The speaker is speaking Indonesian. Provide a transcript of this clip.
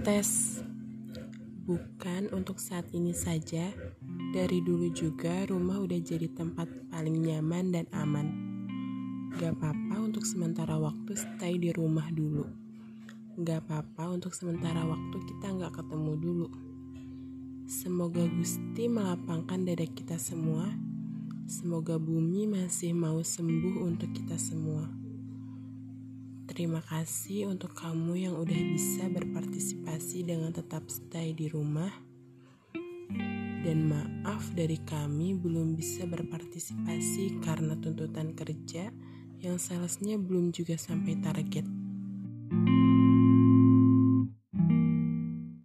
Tes bukan untuk saat ini saja. Dari dulu juga rumah udah jadi tempat paling nyaman dan aman. Gak apa-apa untuk sementara waktu stay di rumah dulu. Gak apa-apa untuk sementara waktu kita gak ketemu dulu. Semoga Gusti melapangkan dada kita semua. Semoga bumi masih mau sembuh untuk kita semua. Terima kasih untuk kamu yang udah bisa dengan tetap stay di rumah. Dan maaf dari kami belum bisa berpartisipasi karena tuntutan kerja yang salesnya belum juga sampai target.